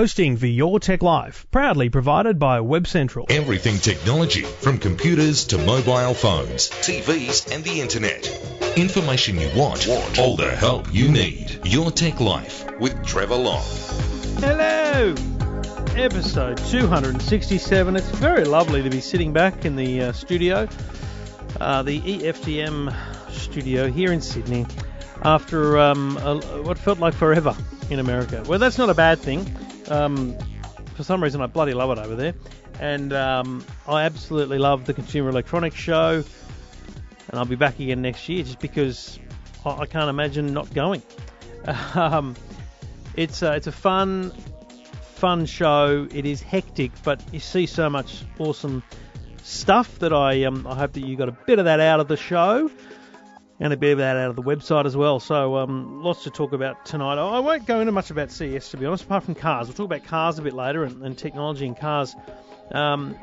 Hosting for Your Tech Life, proudly provided by Web Central. Everything technology, from computers to mobile phones, TVs, and the internet. Information you want, want. all the help you need. Your Tech Life with Trevor Long. Hello! Episode 267. It's very lovely to be sitting back in the uh, studio, uh, the EFTM studio here in Sydney, after um, a, what felt like forever in America. Well, that's not a bad thing. Um, for some reason, I bloody love it over there. And um, I absolutely love the Consumer Electronics Show. And I'll be back again next year just because I, I can't imagine not going. Um, it's, a, it's a fun, fun show. It is hectic, but you see so much awesome stuff that I, um, I hope that you got a bit of that out of the show and a bit of that out of the website as well. So um, lots to talk about tonight. I won't go into much about CES to be honest, apart from cars. We'll talk about cars a bit later and, and technology in cars. Um,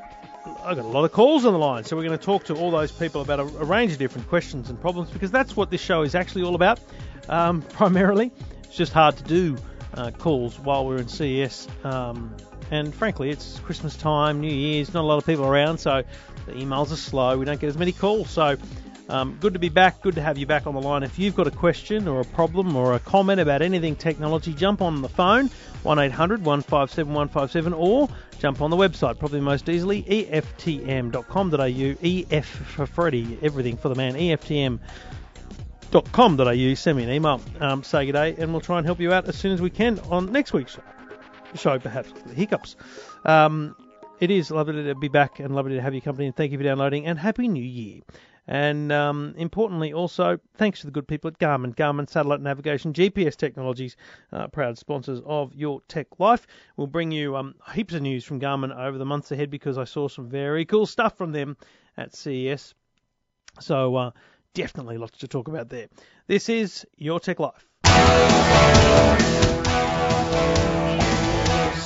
I've got a lot of calls on the line, so we're going to talk to all those people about a, a range of different questions and problems because that's what this show is actually all about, um, primarily. It's just hard to do uh, calls while we're in CES. Um, and frankly, it's Christmas time, New Year's, not a lot of people around, so the emails are slow. We don't get as many calls. So um, good to be back. Good to have you back on the line. If you've got a question or a problem or a comment about anything technology, jump on the phone 1800 157 157 or jump on the website, probably most easily eftm.com.au. EF for Freddie, everything for the man. EFTM.com.au. Send me an email. Um, say good day, and we'll try and help you out as soon as we can on next week's show. Show perhaps the hiccups. Um, it is lovely to be back and lovely to have your company, and thank you for downloading. And happy New Year! And um, importantly, also, thanks to the good people at Garmin, Garmin Satellite Navigation GPS Technologies, uh, proud sponsors of Your Tech Life. We'll bring you um, heaps of news from Garmin over the months ahead because I saw some very cool stuff from them at CES. So, uh, definitely lots to talk about there. This is Your Tech Life.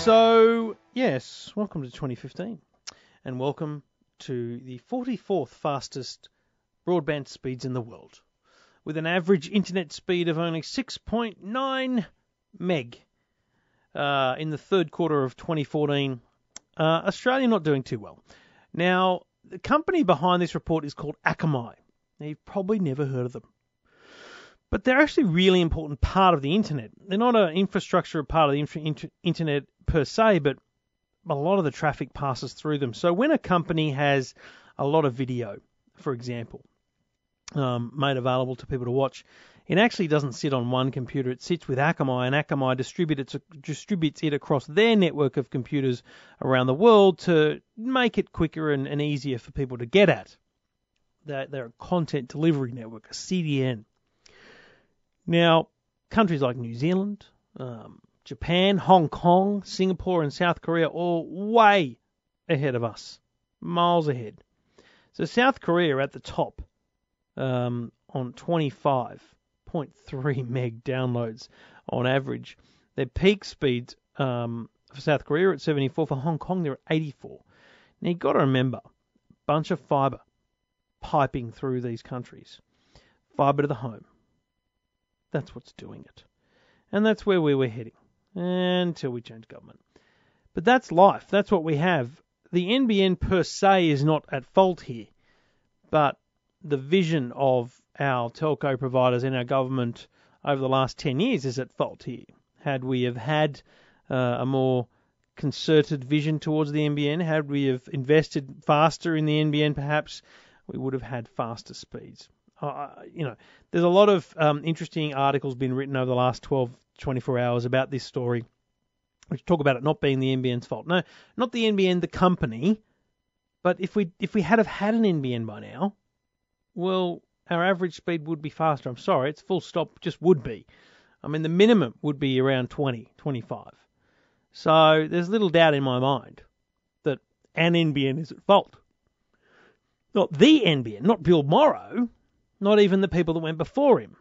So, yes, welcome to 2015 and welcome to the 44th fastest broadband speeds in the world, with an average internet speed of only 6.9 meg uh, in the third quarter of 2014. Uh, Australia not doing too well. Now, the company behind this report is called Akamai. Now, you've probably never heard of them. But they're actually a really important part of the internet. They're not an infrastructure part of the internet per se, but a lot of the traffic passes through them. So when a company has a lot of video, for example, um, made available to people to watch. It actually doesn't sit on one computer. It sits with Akamai, and Akamai distributes it, distributes it across their network of computers around the world to make it quicker and, and easier for people to get at. They're, they're a content delivery network, a CDN. Now, countries like New Zealand, um, Japan, Hong Kong, Singapore, and South Korea all way ahead of us, miles ahead. So South Korea at the top um, on 25.3 meg downloads on average. Their peak speeds um, for South Korea are at 74. For Hong Kong, they're at 84. Now you've got to remember, bunch of fibre piping through these countries, fibre to the home. That's what's doing it, and that's where we were heading until we change government. But that's life. That's what we have. The NBN per se is not at fault here, but the vision of our telco providers and our government over the last 10 years is at fault here. Had we have had uh, a more concerted vision towards the NBN, had we have invested faster in the NBN, perhaps we would have had faster speeds. Uh, you know, there's a lot of um, interesting articles been written over the last 12, 24 hours about this story, which talk about it not being the NBN's fault. No, not the NBN, the company. But if we if we had have had an NBN by now, well, our average speed would be faster. I'm sorry, it's full stop, just would be. I mean, the minimum would be around 20, 25. So there's little doubt in my mind that an NBN is at fault. Not the NBN, not Bill Morrow, not even the people that went before him.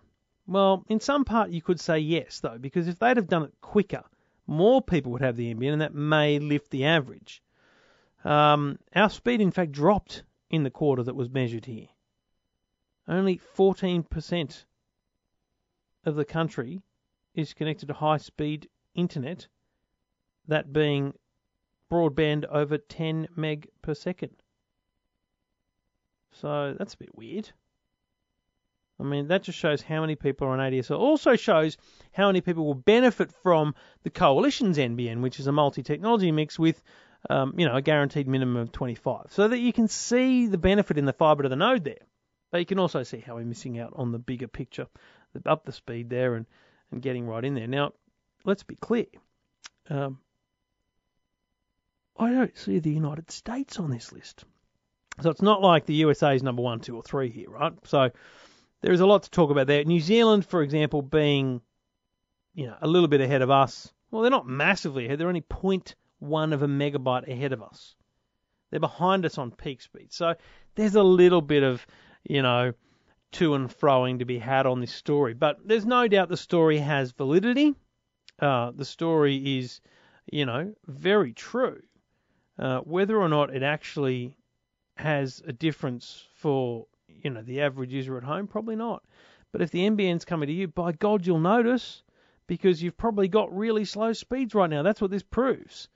Well, in some part you could say yes, though, because if they'd have done it quicker, more people would have the NBN, and that may lift the average. Um, our speed, in fact, dropped in the quarter that was measured here. Only 14% of the country is connected to high speed internet that being broadband over 10 meg per second. So that's a bit weird. I mean, that just shows how many people are on ADSL. Also shows how many people will benefit from the coalition's NBN, which is a multi-technology mix with, um, you know, a guaranteed minimum of 25, so that you can see the benefit in the fibre to the node there. But you can also see how we're missing out on the bigger picture, up the speed there and, and getting right in there. Now, let's be clear. Um, I don't see the United States on this list. So it's not like the USA is number one, two, or three here, right? So there is a lot to talk about there. New Zealand, for example, being you know a little bit ahead of us. Well, they're not massively ahead. They're only 0.1 of a megabyte ahead of us. They're behind us on peak speed. So there's a little bit of you know to and froing to be had on this story. But there's no doubt the story has validity. Uh, the story is, you know, very true. Uh, whether or not it actually has a difference for you know the average user at home, probably not. But if the NBN's coming to you, by God, you'll notice because you've probably got really slow speeds right now. That's what this proves.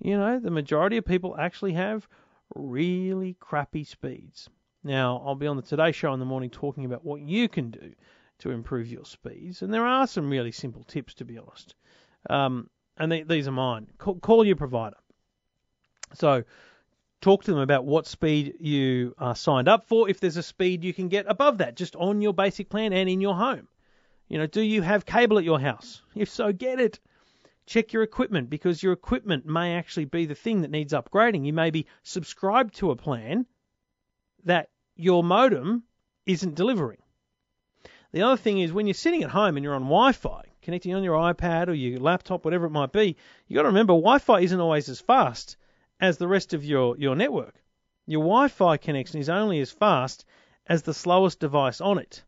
You know, the majority of people actually have really crappy speeds. Now, I'll be on the Today Show in the morning talking about what you can do to improve your speeds, and there are some really simple tips, to be honest. Um, and they, these are mine. Call, call, your provider. So, talk to them about what speed you are signed up for. If there's a speed you can get above that, just on your basic plan and in your home. You know, do you have cable at your house? If so, get it. Check your equipment because your equipment may actually be the thing that needs upgrading. You may be subscribed to a plan that your modem isn't delivering. The other thing is when you're sitting at home and you're on Wi-Fi, connecting on your iPad or your laptop, whatever it might be, you've got to remember Wi-Fi isn't always as fast as the rest of your, your network. Your Wi-Fi connection is only as fast as the slowest device on it.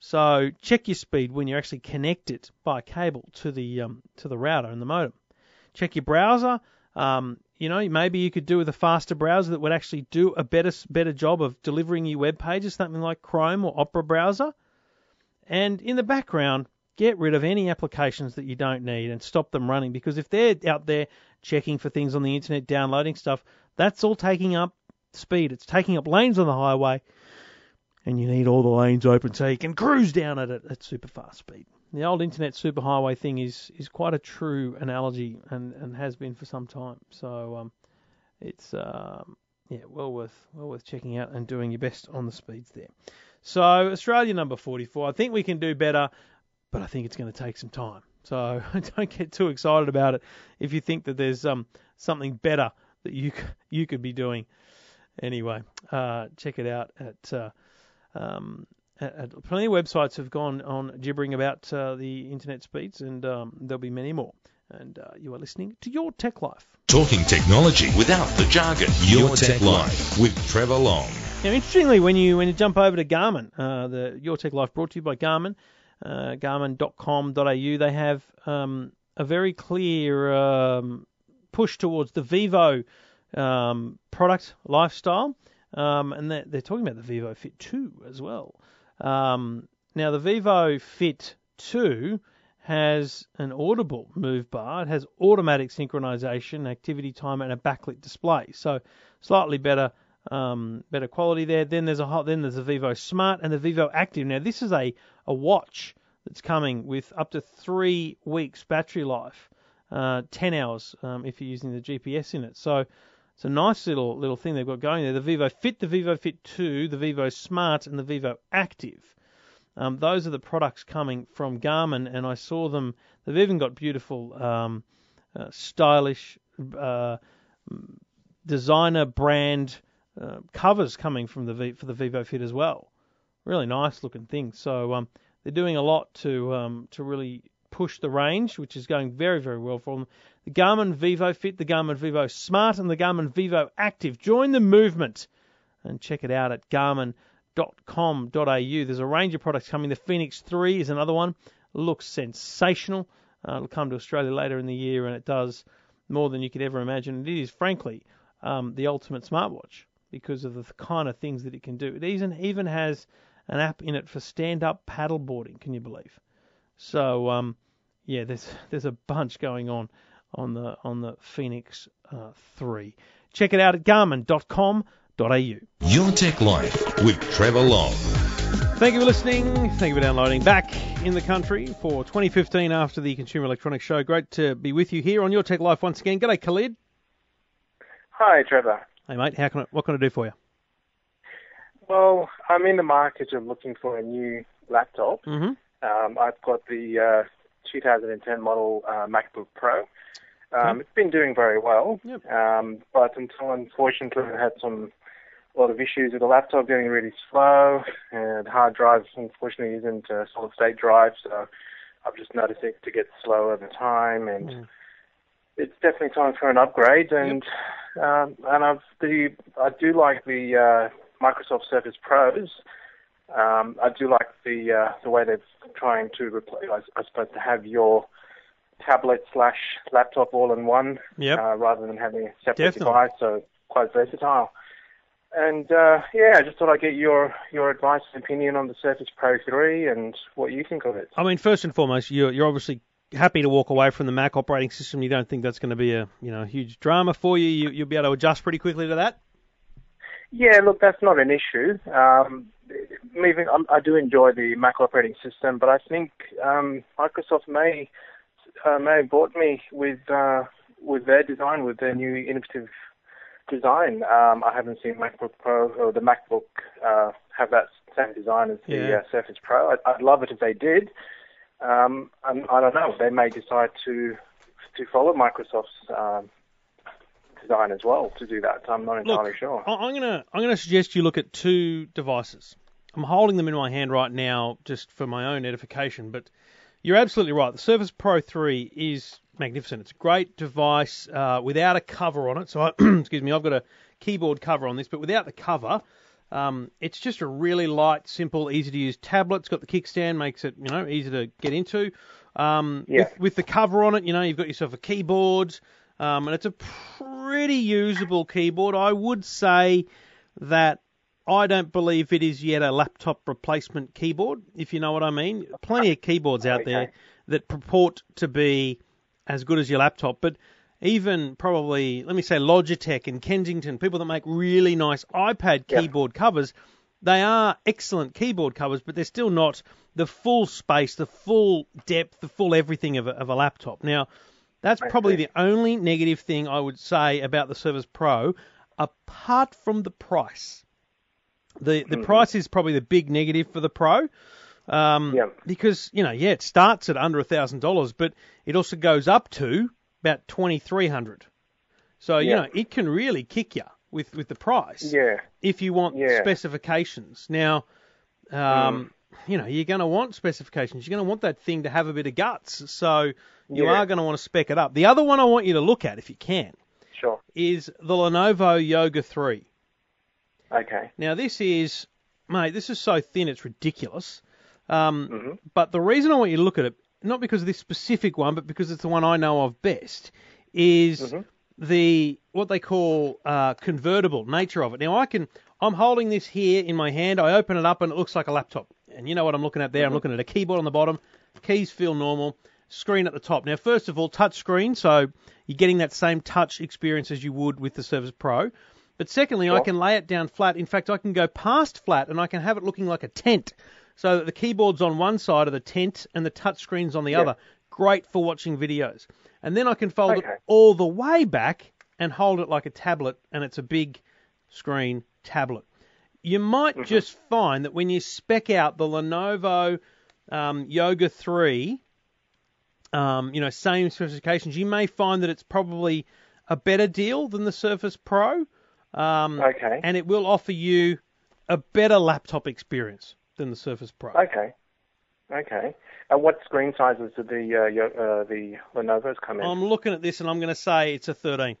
So check your speed when you're actually connect it by cable to the um, to the router and the modem. Check your browser. Um, you know, maybe you could do with a faster browser that would actually do a better better job of delivering you web pages, something like Chrome or Opera browser. And in the background, get rid of any applications that you don't need and stop them running because if they're out there checking for things on the internet, downloading stuff, that's all taking up speed. It's taking up lanes on the highway, and you need all the lanes open so you can cruise down at it at super fast speed the old internet superhighway thing is is quite a true analogy and, and has been for some time. So um, it's um, yeah well worth well worth checking out and doing your best on the speeds there. So Australia number 44. I think we can do better, but I think it's going to take some time. So don't get too excited about it if you think that there's um, something better that you you could be doing. Anyway, uh, check it out at uh, um, uh, plenty of websites have gone on gibbering about uh, the internet speeds, and um, there'll be many more. And uh, you are listening to Your Tech Life. Talking technology without the jargon. Your, Your Tech, Tech Life with Trevor Long. Now, interestingly, when you when you jump over to Garmin, uh, the Your Tech Life brought to you by Garmin, uh, Garmin.com.au, they have um, a very clear um, push towards the Vivo um, product lifestyle. Um, and they're, they're, talking about the Vivo Fit 2 as well. Um, now, the Vivo Fit 2 has an audible move bar. It has automatic synchronization, activity timer, and a backlit display. So slightly better, um, better quality there. Then there's a hot, then there's a Vivo Smart and the Vivo Active. Now this is a a watch that's coming with up to three weeks battery life, uh, 10 hours um, if you're using the GPS in it. So it's a nice little little thing they've got going there. The Vivo Fit, the Vivo Fit 2, the Vivo Smart, and the Vivo Active. Um, those are the products coming from Garmin, and I saw them. They've even got beautiful, um, uh, stylish uh, designer brand uh, covers coming from the v, for the Vivo Fit as well. Really nice looking things. So um, they're doing a lot to um, to really push the range, which is going very very well for them the Garmin Vivo Fit, the Garmin Vivo Smart, and the Garmin Vivo Active. Join the movement and check it out at garmin.com.au. There's a range of products coming. The Fenix 3 is another one. Looks sensational. Uh, it'll come to Australia later in the year, and it does more than you could ever imagine. It is, frankly, um, the ultimate smartwatch because of the kind of things that it can do. It even even has an app in it for stand-up paddleboarding. Can you believe? So um, yeah, there's there's a bunch going on on the on the Fenix uh, 3. Check it out at garmin.com.au. Your Tech Life with Trevor Long. Thank you for listening. Thank you for downloading. Back in the country for 2015 after the Consumer Electronics Show. Great to be with you here on Your Tech Life once again. G'day, Khalid. Hi, Trevor. Hey, mate. How can I, what can I do for you? Well, I'm in the market of looking for a new laptop. Mm-hmm. Um, I've got the uh, 2010 model uh, MacBook Pro. Um, It's been doing very well, Yep. um, but until unfortunately I had some a lot of issues with the laptop getting really slow, and hard drive unfortunately isn't a solid state drive, so I've just noticed it to get slow over time, and Mm. it's definitely time for an upgrade. And um, and I've the I do like the uh, Microsoft Surface Pros. Um, I do like the uh, the way they're trying to replace, I, I suppose, to have your tablet slash laptop all in one, Yep. uh, rather than having a separate Definitely. device. So quite versatile. And uh, yeah, I just thought I'd get your your advice and opinion on the Surface Pro 3 and what you think of it. I mean, first and foremost, you're, you're obviously happy to walk away from the Mac operating system. You don't think that's going to be a you know huge drama for you. you. You'll be able to adjust pretty quickly to that. Yeah, look, that's not an issue. Um, moving, I do enjoy the Mac operating system, but I think um, Microsoft may uh, may have bought me with uh, with their design, with their new innovative design. Um, I haven't seen MacBook Pro or the MacBook uh, have that same design as the Yeah. uh, Surface Pro. I'd, I'd love it if they did. Um, and I don't know. They may decide to to follow Microsoft's um, design as well to do that. I'm not entirely sure. I- I'm gonna I'm gonna suggest you look at two devices. I'm holding them in my hand right now just for my own edification, but you're absolutely right. The Surface Pro 3 is magnificent. It's a great device uh, without a cover on it. So, I, excuse me, I've got a keyboard cover on this, but without the cover, um, it's just a really light, simple, easy to use tablet. It's got the kickstand, makes it you know easy to get into. Um, Yeah. with, with the cover on it, you know, you've got yourself a keyboard, um, and it's a pretty usable keyboard. I would say that I don't believe it is yet a laptop replacement keyboard, if you know what I mean. Plenty of keyboards out there that purport to be as good as your laptop, but even probably, let me say, Logitech and Kensington, people that make really nice iPad Yeah. keyboard covers, they are excellent keyboard covers, but they're still not the full space, the full depth, the full everything of a, of a laptop. Now, that's probably the only negative thing I would say about the Surface Pro, apart from the price. The the Mhm. price is probably the big negative for the Pro. Um, Yeah. Because you know, yeah, it starts at under a thousand dollars, but it also goes up to about twenty three hundred. So you know, it can really kick you with with the price Yeah. if you want Yeah. specifications. Now, um, you know, you're going to want specifications. You're going to want that thing to have a bit of guts. So you Yeah. are going to want to spec it up. The other one I want you to look at, if you can, Sure. is the Lenovo Yoga 3. Okay. Now, this is, mate, this is so thin it's ridiculous. Um, Mhm. But the reason I want you to look at it, not because of this specific one, but because it's the one I know of best, is Mhm. the what they call uh, convertible nature of it. Now, I can, I'm holding this here in my hand. I open it up and it looks like a laptop. And you know what I'm looking at there? I'm looking at a keyboard on the bottom. Keys feel normal. Screen at the top. Now, first of all, touch screen, so you're getting that same touch experience as you would with the Surface Pro. But secondly, I can lay it down flat. In fact, I can go past flat and I can have it looking like a tent. So that the keyboard's on one side of the tent and the touch screen's on the Yeah. other. Great for watching videos. And then I can fold Okay. it all the way back and hold it like a tablet, and it's a big screen tablet. You might Mm-hmm. just find that when you spec out the Lenovo um, Yoga 3, um, you know, same specifications, you may find that it's probably a better deal than the Surface Pro. Um, Okay. and it will offer you a better laptop experience than the Surface Pro. Okay. Okay. And what screen sizes do the uh, yo- uh, the Lenovo's come in? I'm looking at this and I'm going to say it's a 13.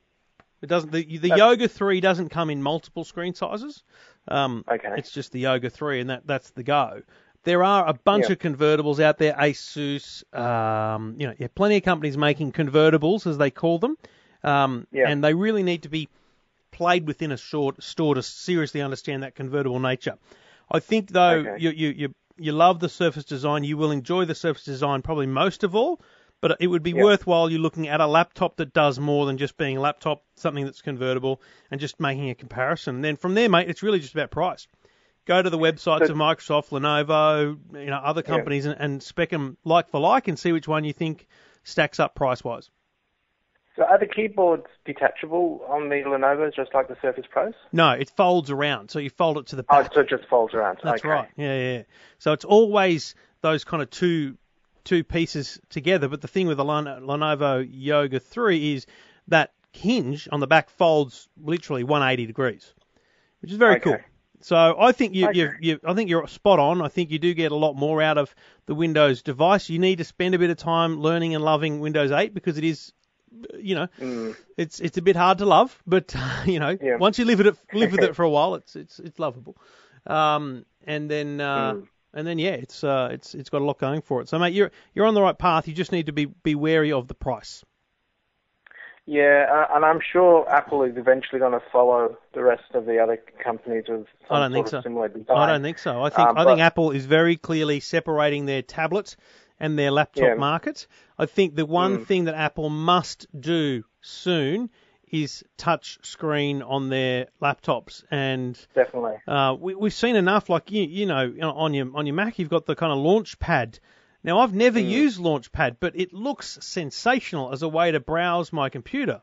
It doesn't. The, the Yoga 3 doesn't come in multiple screen sizes. Um, Okay. It's just the Yoga 3, and that that's the go. There are a bunch Yeah. of convertibles out there. Asus, um, you know, yeah, plenty of companies making convertibles as they call them, um, Yeah. and they really need to be played within a short store to seriously understand that convertible nature. I think though Okay. you, you you you love the Surface design, you will enjoy the Surface design probably most of all. But it would be Yeah. worthwhile you looking at a laptop that does more than just being a laptop, something that's convertible, and just making a comparison. And then from there, mate, it's really just about price. Go to the websites So- of Microsoft, Lenovo, you know, other companies, and, and spec them like for like, and see which one you think stacks up price wise. So are the keyboards detachable on the Lenovo's, just like the Surface Pros? No, it folds around, so you fold it to the back. Oh, back. so it just folds around. That's okay. right. Yeah, yeah. So it's always those kind of two two pieces together. But the thing with the Lenovo Yoga 3 is that hinge on the back folds literally 180 degrees, which is very Okay. cool. So I think you, you, you, I think you're spot on. I think you do get a lot more out of the Windows device. You need to spend a bit of time learning and loving Windows 8 because it is, you know, Mm. it's it's a bit hard to love, but you know, Yeah. once you live with it live with it for a while, it's it's it's lovable. Um, and then uh, Mm. and then yeah, it's uh, it's it's got a lot going for it. So mate, you're you're on the right path. You just need to be be wary of the price. Yeah, uh, and I'm sure Apple is eventually going to follow the rest of the other companies with some I don't think so. similar design. I don't think so. I think Um, I think Apple is very clearly separating their tablet and their laptop Yeah. market. I think the one Mm. thing that Apple must do soon is touch screen on their laptops and Definitely. Uh, we, we've seen enough, like you, you know, on your on your Mac, you've got the kind of launch pad. Now, I've never Mm. used Launchpad, but it looks sensational as a way to browse my computer.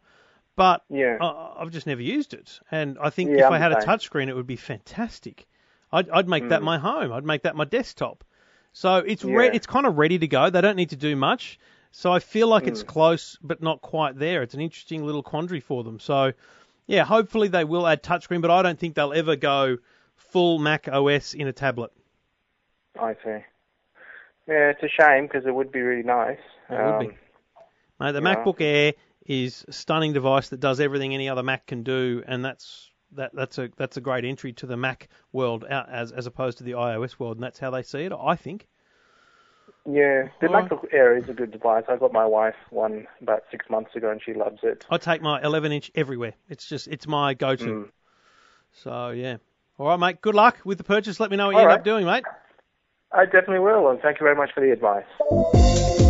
But Yeah. I, I've just never used it, and I think Yeah, if I'm I had a same. touchscreen, it would be fantastic. I'd, I'd make that Mm. my home. I'd make that my desktop. So it's re- it's kind of ready to go. They don't need to do much. So I feel like it's Mm. close, but not quite there. It's an interesting little quandary for them. So yeah, hopefully they will add touchscreen, but I don't think they'll ever go full Mac OS in a tablet. I see. Yeah, it's a shame because it would be really nice. It would be. Um, Mate, the Yeah. MacBook Air is a stunning device that does everything any other Mac can do, and that's that that's a that's a great entry to the Mac world out as as opposed to the iOS world, and that's how they see it. I think. Yeah, the Alright. MacBook Air is a good device. I got my wife one about six months ago, and she loves it. I take my 11 inch everywhere. It's just it's my go-to. Mm. So yeah. All right, mate. Good luck with the purchase. Let me know what you All end up doing, mate. I definitely will, and thank you very much for the advice.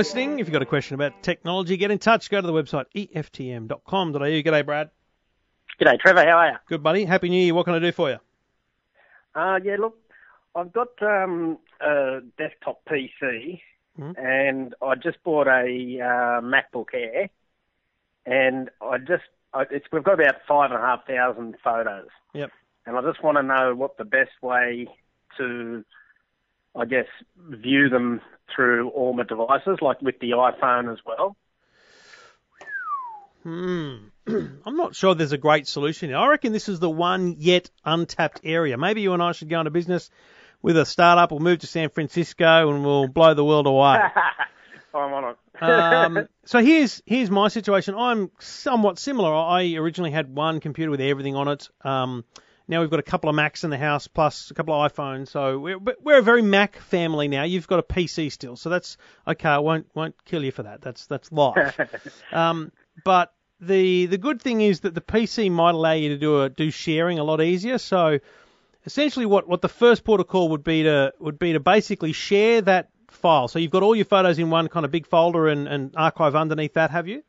Listening. If you've got a question about technology, get in touch. Go to the website eftm.com.au. G'day, Brad. G'day, Trevor. How are you? Good, buddy. Happy New Year. What can I do for you? Uh, yeah, look, I've got um, a desktop PC, Mhm. and I just bought a uh, MacBook Air, and I just I, it's we've got about five and a half thousand photos. Yep. And I just want to know what the best way to, I guess, view them through all my devices, like with the iPhone as well. Hmm. I'm not sure there's a great solution. I reckon this is the one yet untapped area. Maybe you and I should go into business with a startup. We'll move to San Francisco and we'll blow the world away. I'm on it. um, so here's here's my situation. I'm somewhat similar. I originally had one computer with everything on it. Um, now we've got a couple of Macs in the house plus a couple of iPhones. So we're we're a very Mac family now. You've got a PC still, so that's okay. I won't won't kill you for that. That's that's life. um, but the the good thing is that the PC might allow you to do a do sharing a lot easier. So essentially what, what the first port of call would be to would be to basically share that file. So you've got all your photos in one kind of big folder and, and archive underneath that, have you?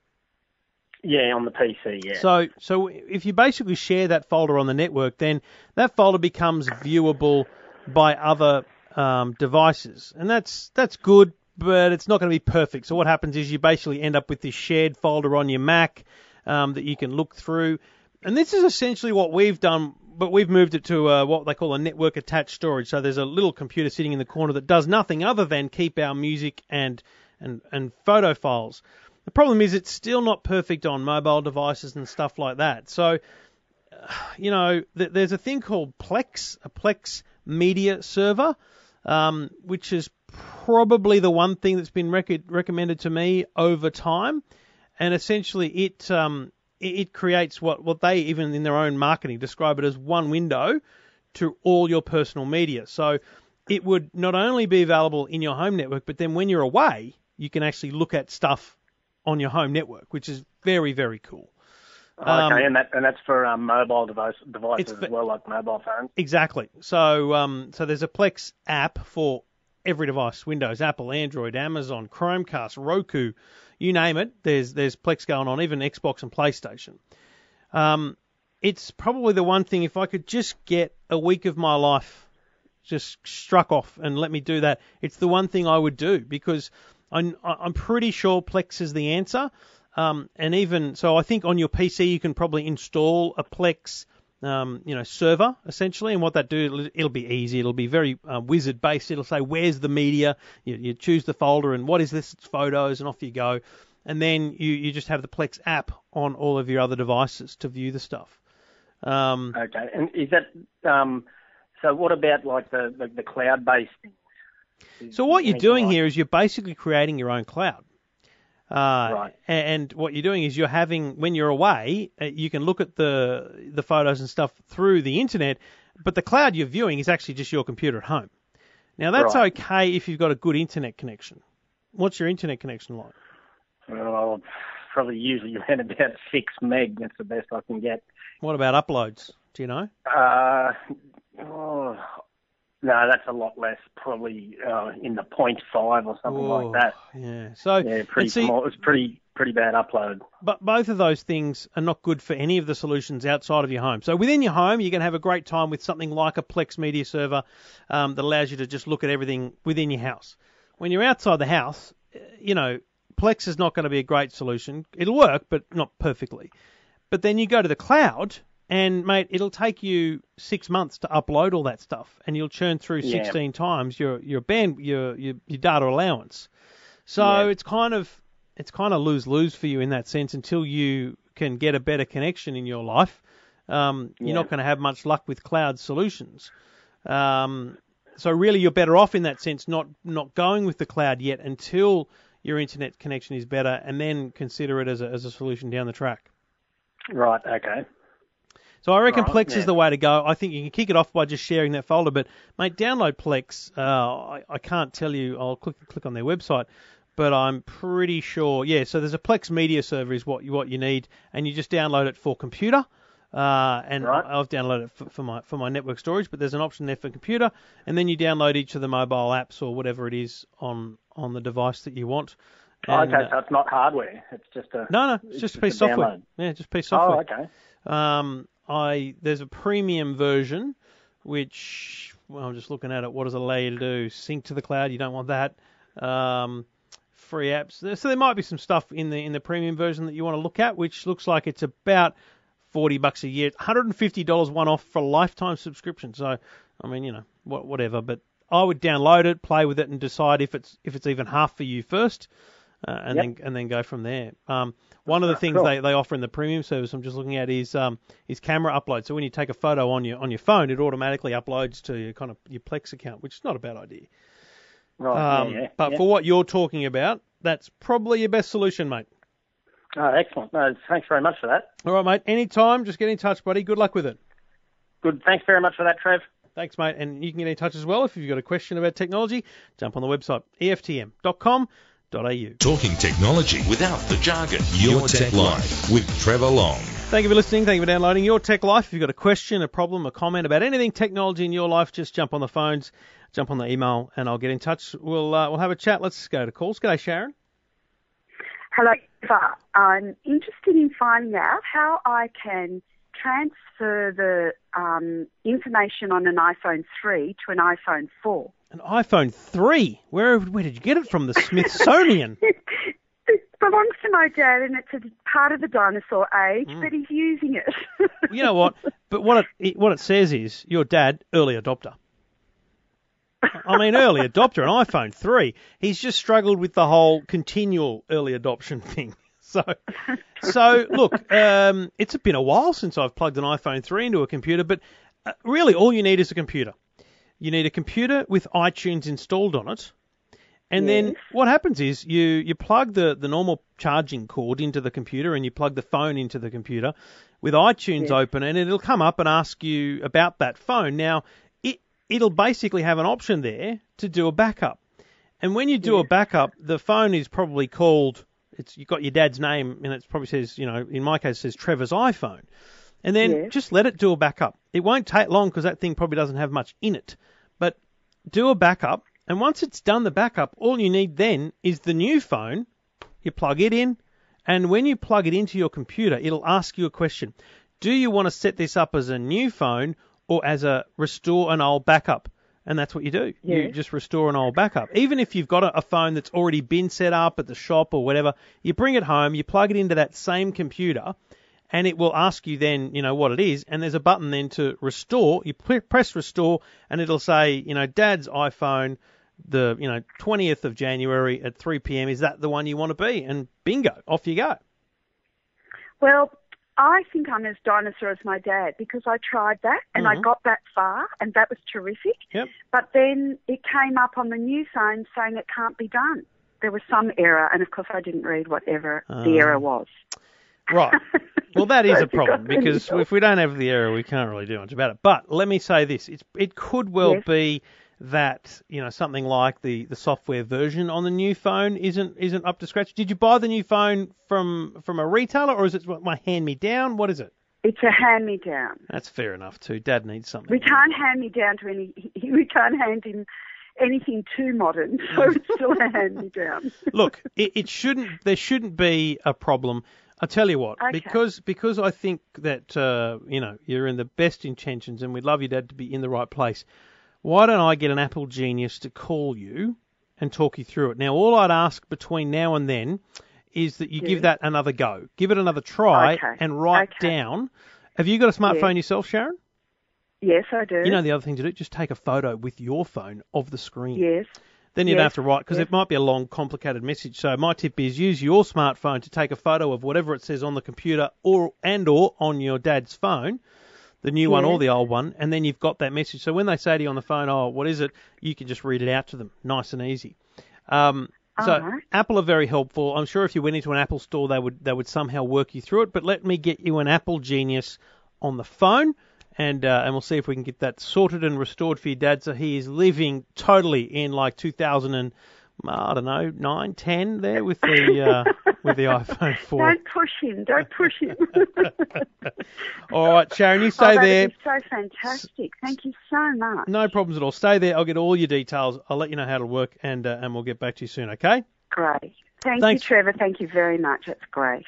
Yeah, on the PC. Yeah. So so if you basically share that folder on the network, then that folder becomes viewable by other um, devices, and that's that's good, but it's not going to be perfect. So what happens is you basically end up with this shared folder on your Mac um, that you can look through, and this is essentially what we've done. But we've moved it to uh, what they call a network attached storage. So there's a little computer sitting in the corner that does nothing other than keep our music and and, and photo files. The problem is it's still not perfect on mobile devices and stuff like that. So, you know, th- there's a thing called Plex, a Plex media server, um, which is probably the one thing that's been rec- recommended to me over time. And essentially, it um, it creates what what they even in their own marketing describe it as one window to all your personal media. So it would not only be available in your home network, but then when you're away, you can actually look at stuff on your home network, which is very, very cool. Um, okay, and that and that's for um, mobile device, devices for- as well, like mobile phones. Exactly. So um, so there's a Plex app for every device: Windows, Apple, Android, Amazon, Chromecast, Roku, you name it. There's there's Plex going on, even Xbox and PlayStation. Um, it's probably the one thing. If I could just get a week of my life just struck off and let me do that, it's the one thing I would do because I'm I'm pretty sure Plex is the answer. Um, and even so, I think on your PC you can probably install a Plex, um, you know, server essentially. And what that do, it'll, it'll be easy. It'll be very uh, wizard based. It'll say where's the media. You, you choose the folder and what is this? It's photos, and off you go. And then you you just have the Plex app on all of your other devices to view the stuff. Um, Okay, and is that um, so? What about like the the, the cloud based? So what you're doing here is you're basically creating your own cloud. Uh, Right. And what you're doing is you're having when you're away, uh, you can look at the the photos and stuff through the internet, but the cloud you're viewing is actually just your computer at home. Now that's Right. okay if you've got a good internet connection. What's your internet connection like? Well, probably usually around about six meg. That's the best I can get. What about uploads? Do you know? Uh, oh, no, that's a lot less. Probably uh, in the point five or something Whoa, like that. Yeah. So Yeah, pretty see, small. It's pretty pretty bad upload. but both of those things are not good for any of the solutions outside of your home. So within your home, you can have a great time with something like a Plex media server um, that allows you to just look at everything within your house. When you're outside the house, eh, you know, Plex is not going to be a great solution. It'll work, but not perfectly. But then you go to the cloud, and mate, it'll take you six months to upload all that stuff, and you'll churn through Yeah. 16 times your your band your your, your data allowance. So Yeah. it's kind of it's kind of lose lose for you in that sense until you can get a better connection in your life. Um, you're Yeah. not going to have much luck with cloud solutions. Um, so really, you're better off in that sense, not not going with the cloud yet until your internet connection is better, and then consider it as a as a solution down the track. Right. Okay. So I reckon Right, Plex yeah. is the way to go. I think you can kick it off by just sharing that folder. But mate, download Plex. Uh, I, I can't tell you. I'll click click on their website, but I'm pretty sure. Yeah. So there's a Plex media server is what you what you need, and you just download it for computer. Uh, and Right. I've downloaded it for, for my for my network storage, but there's an option there for computer, and then you download each of the mobile apps or whatever it is on on the device that you want. And, okay, so it's not hardware. It's just a. no, no, it's just a piece of software. download. Yeah, just a piece of software. Oh, okay. Um, I there's a premium version which well, I'm just looking at it. What does it allow you to do? Sync to the cloud. You don't want that. Um, free apps. So there might be some stuff in the in the premium version that you want to look at, which looks like it's about 40 bucks a year, 150 dollars one off for a lifetime subscription. So I mean, you know, what, whatever. But I would download it, play with it, and decide if it's if it's even half for you first, uh, and Yep. then and then go from there. Um, one of the things Cool. they, they offer in the premium service I'm just looking at is um, is camera upload. So when you take a photo on your on your phone, it automatically uploads to your kind of your Plex account, which is not a bad idea. Right. Um, yeah, yeah. but yeah. for what you're talking about, that's probably your best solution, mate. Oh, excellent. No, thanks very much for that. All right, mate. Anytime, just get in touch, buddy. Good luck with it. Good. Thanks very much for that, Trev. Thanks, mate. And you can get in touch as well if you've got a question about technology. Jump on the website E eftm.com.au. Talking technology without the jargon. Your, Tech, Life with Trevor Long. Thank you for listening. Thank you for downloading Your Tech Life. If you've got a question, a problem, a comment about anything technology in your life, just jump on the phones, jump on the email, and I'll get in touch. We'll uh, we'll have a chat. Let's go to calls. G'day, Sharon. Hello, Eva. I'm interested in finding out how I can transfer the um, information on an iPhone 3 to an iPhone 4. An iPhone 3. Where where did you get it from? The Smithsonian. It belongs to my dad and it's a part of the dinosaur age, Mm. but he's using it. you know what? But what it, what it says is your dad early adopter. I mean, early adopter, an iPhone 3. He's just struggled with the whole continual early adoption thing. So, so look, um, it's been a while since I've plugged an iPhone 3 into a computer, but uh, really all you need is a computer. You need a computer with iTunes installed on it. And then what happens is you, you plug the, the normal charging cord into the computer and you plug the phone into the computer with iTunes Yes. open and it'll come up and ask you about that phone. Now, it, it'll basically have an option there to do a backup. And when you do a backup, the phone is probably called It's you've got your dad's name and it probably says, you know, in my case, it says Trevor's iPhone, and then Yes. just let it do a backup. It won't take long because that thing probably doesn't have much in it, do a backup, and once it's done the backup, all you need then is the new phone. You plug it in, and when you plug it into your computer, it'll ask you a question. Do you want to set this up as a new phone or as a restore an old backup? And that's what you do. You just restore an old backup. Even if you've got a, a phone that's already been set up at the shop or whatever, you bring it home, you plug it into that same computer, and it will ask you then, you know, what it is, and there's a button then to restore. You press restore, and it'll say, you know, Dad's iPhone, the you know 20th of January at 3 p.m. Is that the one you want to be? And bingo, off you go. Well, I think I'm as dinosaur as my dad because I tried that and I Mhm. got that far and that was terrific. Yep. But then it came up on the new phone saying it can't be done. There was some error, and of course I didn't read whatever Ah. the error was. Right. Well, that is a if you got problem because if we don't have the error, we can't really do much about it. But let me say this: it's, it could well Yes. be that you know something like the, the software version on the new phone isn't isn't up to scratch. Did you buy the new phone from from a retailer or is it my hand me down? What is it? It's a hand me down. That's fair enough too. Dad needs something. We can't hand me down to any. We can't hand him anything too modern, so mm. it's still a hand me down. Look, it, it shouldn't. There shouldn't be a problem. I tell you what, Okay. because because I think that uh, you know you're in the best intentions, and we'd love your dad to be in the right place. Why don't I get an Apple genius to call you and talk you through it? Now, all I'd ask between now and then is that you give that another go, give it another try, Okay. and write Okay. down. Have you got a smartphone yourself, Sharon? Yes, I do. You know the other thing to do, just take a photo with your phone of the screen. yes. Then you don't Yes, have to write because yes. it might be a long, complicated message. So my tip is use your smartphone to take a photo of whatever it says on the computer or and or on your dad's phone, the new one or the old one, and then you've got that message. So when they say to you on the phone, "Oh, what is it?" you can just read it out to them, nice and easy. Um, so Alright. Apple are very helpful. I'm sure if you went into an Apple store, they would they would somehow work you through it. But let me get you an Apple Genius on the phone, and uh, and we'll see if we can get that sorted and restored for your dad. So he is living totally in like 2000 and I don't know nine, ten there with the uh, with the iPhone 4. Don't push him. Don't push him. All right, Sharon, you oh, stay that there. so fantastic. Thank you so much. No problems at all. Stay there. I'll get all your details. I'll let you know how to work, and uh, and we'll get back to you soon. Okay? Great. Thank Thanks. you, Trevor. Thank you very much. It's great.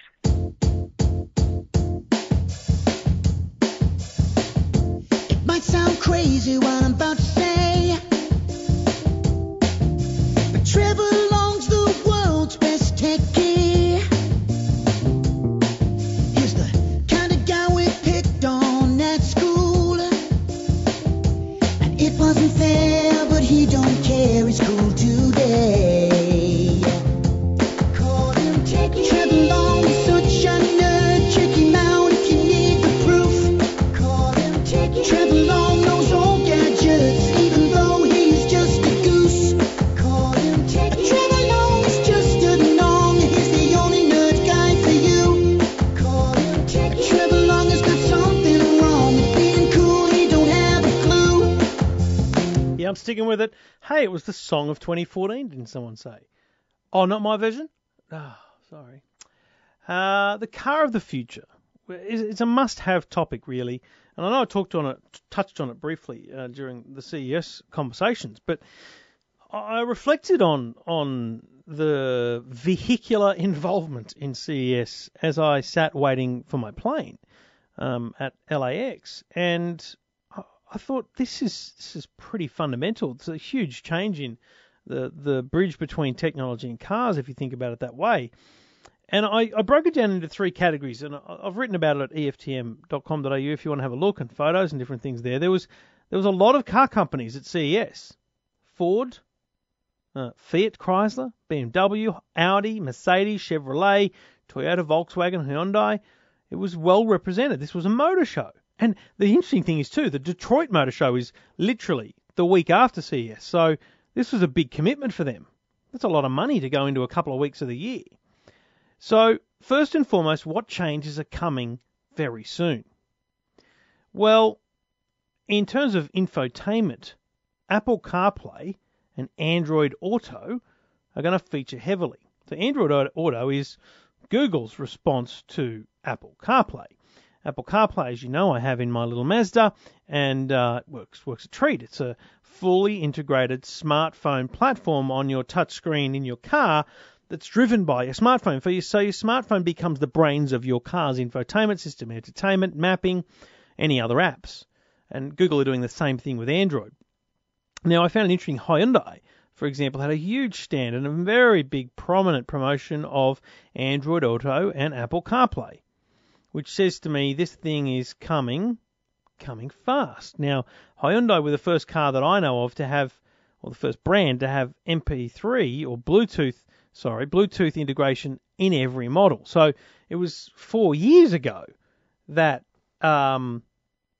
Might sound crazy what I'm about to say, but Trevor I'm sticking with it. Hey, it was the song of 2014. Didn't someone say? Oh, not my version. Oh, sorry. Uh, the car of the future. It's a must-have topic, really. And I know I talked on it, touched on it briefly uh, during the CES conversations, but I reflected on on the vehicular involvement in CES as I sat waiting for my plane um, at LAX, and I, thought this is this is pretty fundamental. It's a huge change in the the bridge between technology and cars, if you think about it that way. And I, I broke it down into three categories, and I've written about it at EFTM.com.au if you want to have a look and photos and different things there. There was there was a lot of car companies at CES, Ford, uh, Fiat, Chrysler, BMW, Audi, Mercedes, Chevrolet, Toyota, Volkswagen, Hyundai. It was well represented. This was a motor show. And the interesting thing is too, the Detroit Motor Show is literally the week after CES. So this was a big commitment for them. That's a lot of money to go into a couple of weeks of the year. So first and foremost, what changes are coming very soon? Well, in terms of infotainment, Apple CarPlay and Android Auto are going to feature heavily. So Android Auto is Google's response to Apple CarPlay. Apple CarPlay, as you know, I have in my little Mazda, and uh, works works a treat. It's a fully integrated smartphone platform on your touchscreen in your car that's driven by your smartphone. For you, so your smartphone becomes the brains of your car's infotainment system, entertainment, mapping, any other apps. And Google are doing the same thing with Android. Now, I found an interesting Hyundai, for example, had a huge stand and a very big prominent promotion of Android Auto and Apple CarPlay, which says to me this thing is coming, coming fast. Now, Hyundai were the first car that I know of to have, or the first brand to have MP3 or Bluetooth, sorry, Bluetooth integration in every model. So it was four years ago that um,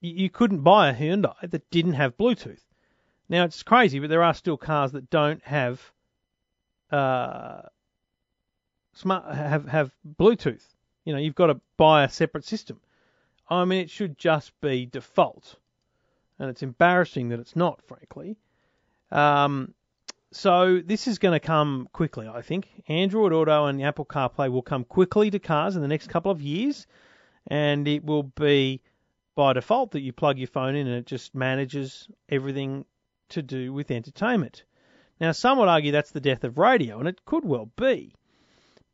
you couldn't buy a Hyundai that didn't have Bluetooth. Now it's crazy, but there are still cars that don't have uh, smart have have Bluetooth. You know, you've got to buy a separate system. I mean, it should just be default, and it's embarrassing that it's not, frankly. Um, so this is going to come quickly, I think. Android Auto and Apple CarPlay will come quickly to cars in the next couple of years, and it will be by default that you plug your phone in and it just manages everything to do with entertainment. Now, some would argue that's the death of radio, and it could well be,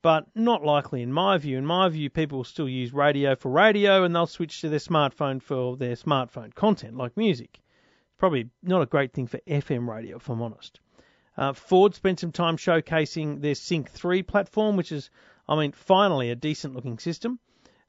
but not likely in my view. In my view, people will still use radio for radio, and they'll switch to their smartphone for their smartphone content, like music. Probably not a great thing for FM radio, if I'm honest. Uh, Ford spent some time showcasing their Sync 3 platform, which is, I mean, finally a decent looking system.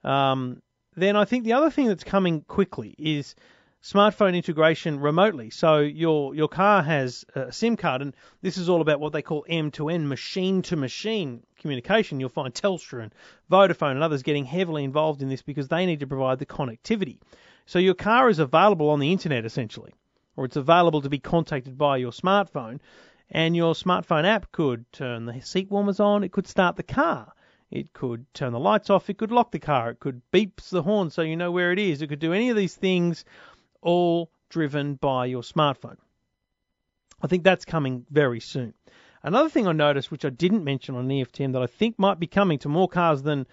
Um, then I think the other thing that's coming quickly is smartphone integration remotely. So your your car has a SIM card, and this is all about what they call M2M, machine to machine communication. You'll find Telstra and Vodafone and others getting heavily involved in this because they need to provide the connectivity. So your car is available on the internet essentially, or it's available to be contacted by your smartphone, and your smartphone app could turn the seat warmers on, it could start the car. It could turn the lights off. It could lock the car. It could beep the horn so you know where it is. It could do any of these things all driven by your smartphone. I think that's coming very soon. Another thing I noticed, which I didn't mention on EFTM, that I think might be coming to more cars than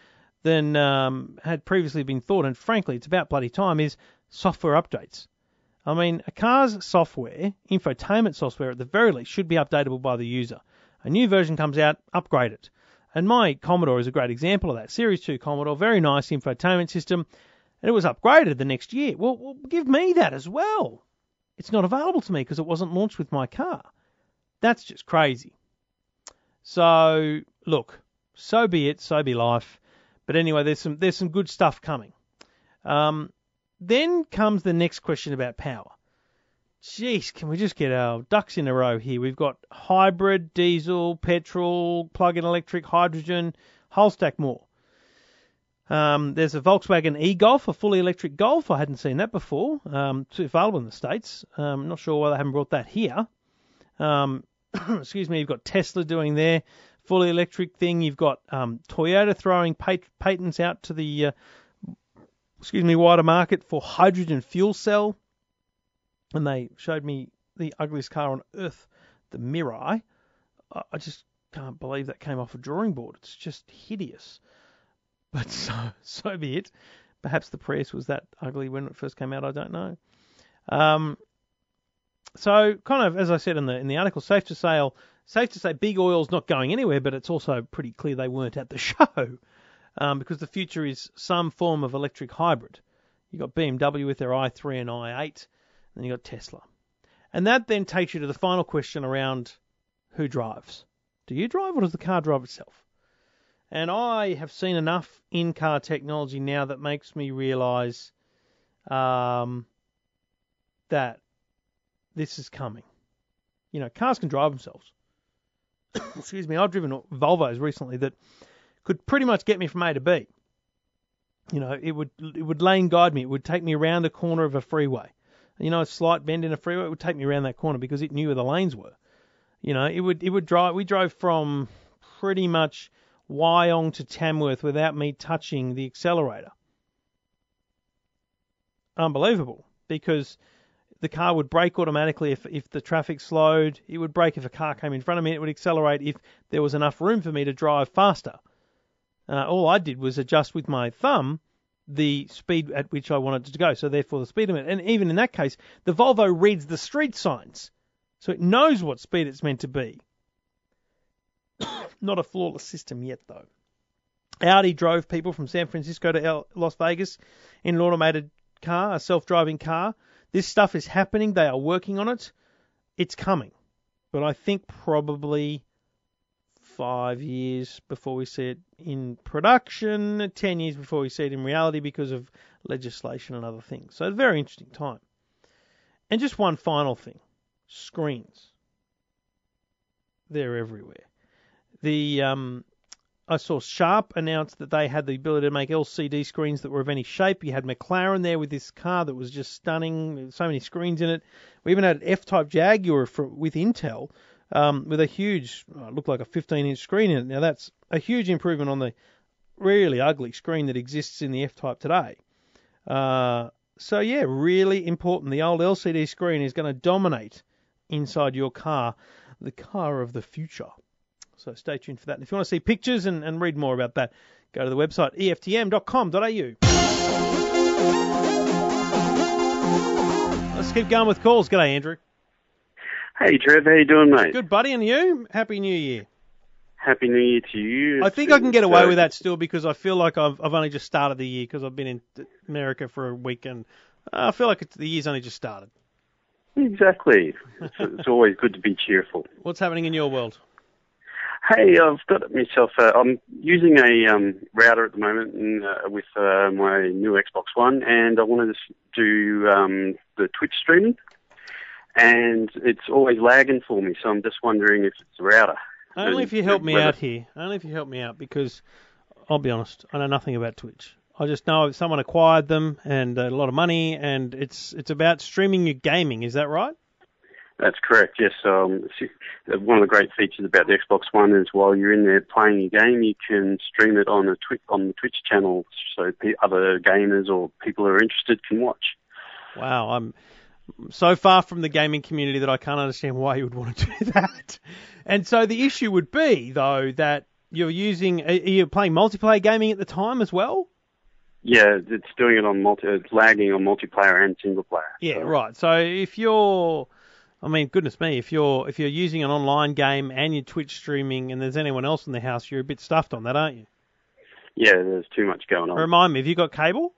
than um, had previously been thought, and frankly, it's about bloody time, is software updates. I mean, a car's software, infotainment software at the very least, should be updatable by the user. A new version comes out, upgrade it. And my Commodore is a great example of that. Series 2 Commodore, very nice infotainment system, and it was upgraded the next year. Well, well give me that as well. It's not available to me because it wasn't launched with my car. That's just crazy. So, look, so be it, so be life. But anyway, there's some there's some good stuff coming. Um, then comes the next question about power. Jeez, can we just get our ducks in a row here? We've got hybrid, diesel, petrol, plug-in electric, hydrogen, whole stack more. Um, there's a Volkswagen e-Golf, a fully electric Golf. I hadn't seen that before. Um, it's available in the States. Um, I'm not sure why they haven't brought that here. Um, excuse me, you've got Tesla doing their fully electric thing. You've got um, Toyota throwing pat- patents out to the, uh, excuse me, wider market for hydrogen fuel cell. And they showed me the ugliest car on earth, the Mirai. I just can't believe that came off a drawing board. It's just hideous. But so so be it. Perhaps the Prius was that ugly when it first came out. I don't know. Um, so kind of as I said in the in the article, safe to say, safe to say, big oil's not going anywhere, but it's also pretty clear they weren't at the show um, because the future is some form of electric hybrid. You got BMW with their i3 and i8, and you got Tesla, and that then takes you to the final question around who drives. Do you drive, or does the car drive itself? And I have seen enough in car technology now that makes me realize um, that this is coming. You know, cars can drive themselves. Excuse me, I've driven Volvos recently that could pretty much get me from A to B. You know, it would it would lane guide me. It would take me around a corner of a freeway. You know, a slight bend in a freeway it would take me around that corner because it knew where the lanes were. You know, it would it would drive. We drove from pretty much Wyong to Tamworth without me touching the accelerator. Unbelievable, because the car would brake automatically if if the traffic slowed. It would brake if a car came in front of me. It would accelerate if there was enough room for me to drive faster. Uh, all I did was adjust with my thumb the speed at which I wanted to go. So therefore the speed limit. And even in that case, the Volvo reads the street signs, so it knows what speed it's meant to be. Not a flawless system yet, though. Audi drove people from San Francisco to Las Vegas in an automated car, a self-driving car. This stuff is happening. They are working on it. It's coming, but I think probably five years before we see it in production, ten years before we see it in reality because of legislation and other things. So, a very interesting time. And just one final thing screens. They're everywhere. The um, I saw Sharp announce that they had the ability to make LCD screens that were of any shape. You had McLaren there with this car that was just stunning, so many screens in it. We even had an F-Type Jaguar with Intel um, with a huge, uh, looked like a 15-inch screen in it. Now that's a huge improvement on the really ugly screen that exists in the F-Type today. Uh, so yeah, really important. The old LCD screen is going to dominate inside your car, the car of the future. So stay tuned for that. And if you want to see pictures and, and read more about that, go to the website eftm.com.au. Let's keep going with calls. G'day, Andrew. Hey, Trev, how you doing, mate? Good, buddy, and you? Happy New Year. Happy New Year to you. I think I can get away with that still because I feel like I've I've only just started the year because I've been in America for a week and I feel like it's, the year's only just started. Exactly. It's, it's always good to be cheerful. What's happening in your world? Hey, I've got myself. Uh, I'm using a um, router at the moment uh, with uh, my new Xbox One, and I wanted to do um, the Twitch streaming, and it's always lagging for me. So I'm just wondering if it's the router. Only if you help me out here. Only if you help me out because I'll be honest, I know nothing about Twitch. I just know someone acquired them and a lot of money, and it's it's about streaming your gaming. Is that right? That's correct. Yes. Um, one of the great features about the Xbox One is while you're in there playing your game, you can stream it on a twi- on the Twitch channel, so pe- other gamers or people who are interested can watch. Wow, I'm so far from the gaming community that I can't understand why you would want to do that. And so the issue would be though that you're using are you playing multiplayer gaming at the time as well? Yeah, it's doing it on multi. It's lagging on multiplayer and single player. Yeah, So, right. So if you're I mean, goodness me, if you're if you're using an online game and you're Twitch streaming and there's anyone else in the house, you're a bit stuffed on that, aren't you? Yeah, there's too much going on. Remind me, have you got cable?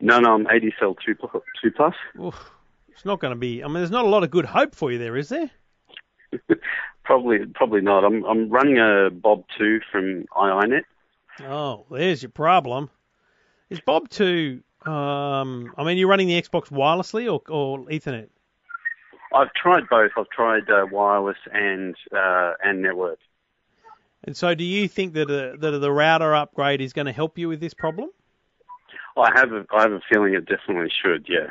No, no, I'm ADSL two pl- two plus. Oof, it's not going to be. I mean, there's not a lot of good hope for you there, is there? probably, probably not. I'm I'm running a Bob two from iiNet. Oh, there's your problem. Is Bob two? Um, I mean, you're running the Xbox wirelessly or, or Ethernet? I've tried both. I've tried uh, wireless and uh, and network. And so, do you think that a, that the router upgrade is going to help you with this problem? I have a, I have a feeling it definitely should. Yes,